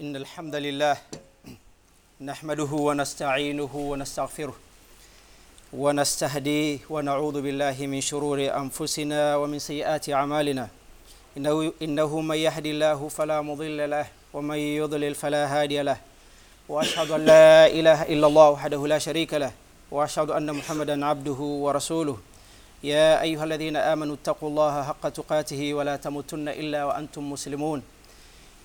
إن الحمد لله نحمده ونستعينه ونستغفره ونستهديه ونعوذ بالله من شرور أنفسنا ومن سيئات أعمالنا. إنه, إنه من يهد الله فلا مضل له ومن يضلل فلا هادي له. وأشهد أن لا إله إلا الله وحده لا شريك له. وأشهد أن محمدا عبده ورسوله. يا أيها الذين آمنوا اتقوا الله حق تقاته ولا تموتن إلا وأنتم مسلمون.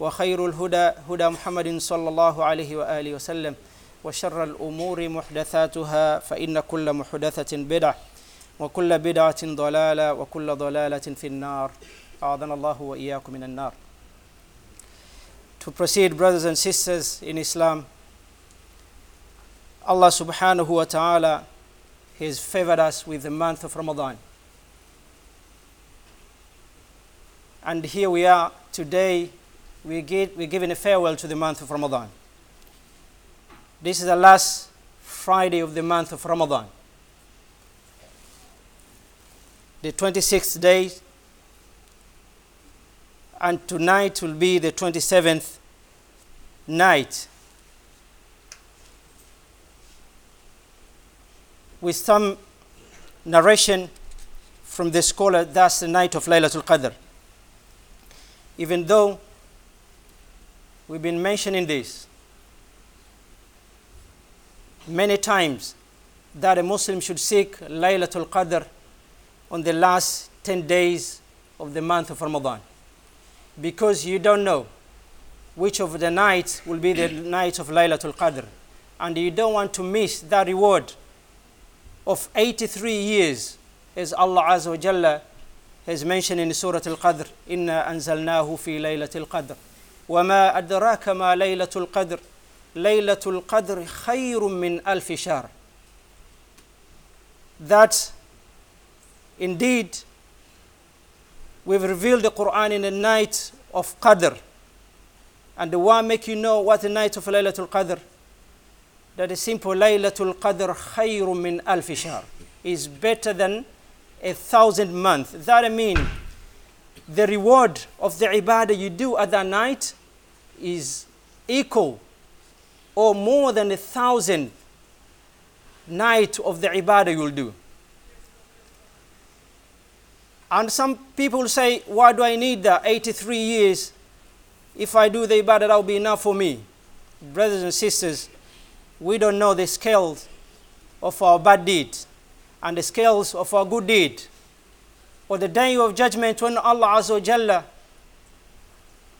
وخير الهدى هدى محمد صلى الله عليه وآله وسلم وشر الأمور محدثاتها فإن كل محدثة بدعة وكل بدعة ضلالة وكل ضلالة في النار أعاذنا الله وإياكم من النار To proceed, brothers and sisters in Islam, Allah subhanahu wa ta'ala has favored us with the month of Ramadan. And here we are today, we get, we're giving a farewell to the month of Ramadan. This is the last Friday of the month of Ramadan. The 26th day, and tonight will be the 27th night. With some narration from the scholar, that's the night of Laylatul Qadr. Even though We've been mentioning this many times that a Muslim should seek Laylatul Qadr on the last 10 days of the month of Ramadan. Because you don't know which of the nights will be the night of Laylatul Qadr. And you don't want to miss that reward of 83 years as Allah Azza wa Jalla has mentioned in Surah Al-Qadr inna anzalnahu fi Laylatul Qadr. وما أدراك ما ليلة القدر ليلة القدر خير من ألف شهر that indeed we've revealed the Quran in the night of Qadr and the one make you know what the night of Laylatul Qadr that is simple Laylatul Qadr خير من ألف شهر is better than a thousand months that I mean the reward of the ibadah you do at that night is equal or more than a thousand night of the ibadah you'll do. And some people say, why do I need the 83 years? If I do the ibadah, that will be enough for me. Brothers and sisters, we don't know the scales of our bad deeds and the scales of our good deed. Or the day of judgment when Allah Azza Jalla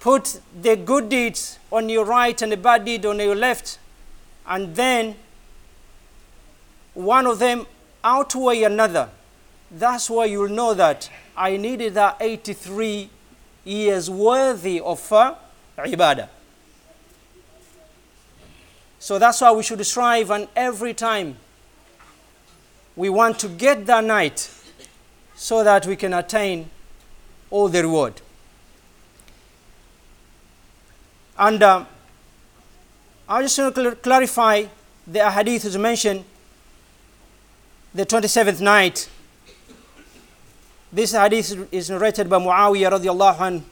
put the good deeds on your right and the bad deed on your left, and then one of them outweigh another. That's why you'll know that I needed that 83 years worthy of uh, ibadah. So that's why we should strive, and every time we want to get that night so that we can attain all the reward. And uh, I just want to cl- clarify the hadith is mentioned the 27th night. This hadith is narrated by Muawiyah radiallahu anhu.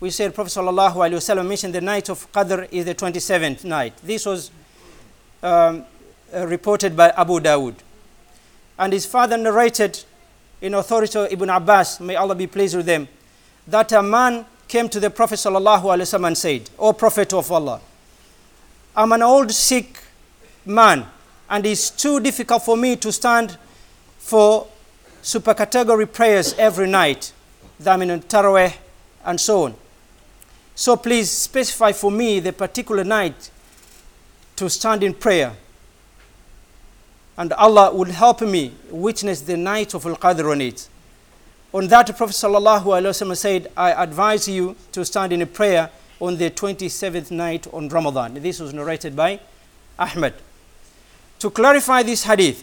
We said Prophet sallallahu alaihi wasallam mentioned the night of Qadr is the 27th night. This was um, reported by Abu Dawud. And his father narrated in authority of Ibn Abbas, may Allah be pleased with them, that a man came to the Prophet wasallam and said, "O Prophet of Allah, I'm an old sick man, and it's too difficult for me to stand for supererogatory prayers every night, that mean Taraweh and so on. So please specify for me the particular night to stand in prayer. And Allah will help me witness the night of Al Qadr on it. On that, Prophet ﷺ said, I advise you to stand in a prayer on the 27th night on Ramadan. This was narrated by Ahmed. To clarify this hadith,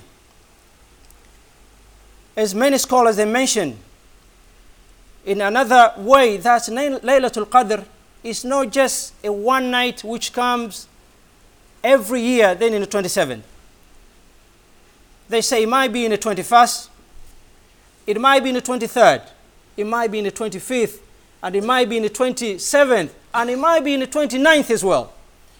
as many scholars they mention, in another way that Laylatul Qadr is not just a one night which comes every year, then in the 27th. They say it might be in the 21st, it might be in the 23rd, it might be in the 25th, and it might be in the 27th, and it might be in the 29th as well,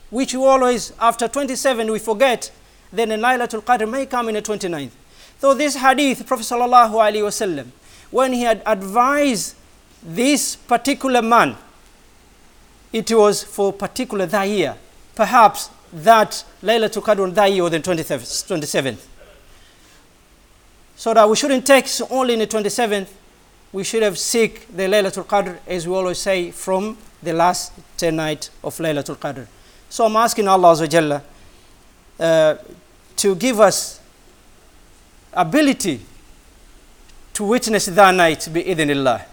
which we always, after 27, we forget, then the Laylatul Qadr may come in the 29th. So this hadith, Prophet Sallallahu Alaihi Wasallam, when he had advised this particular man, it was for particular that year, perhaps that Laylatul Qadr on that year or the 27th. So that we shouldn't take only in the 27th, we should have seek the Laylatul Qadr, as we always say, from the last 10 night of Laylatul Qadr. So I'm asking Allah Azza uh, to give us ability to witness that night bi-idhnillah.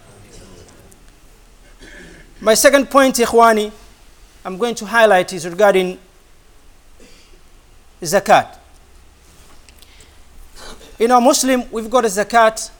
My second point, Ikhwani, I'm going to highlight is regarding zakat. In our Muslim, we've got a zakat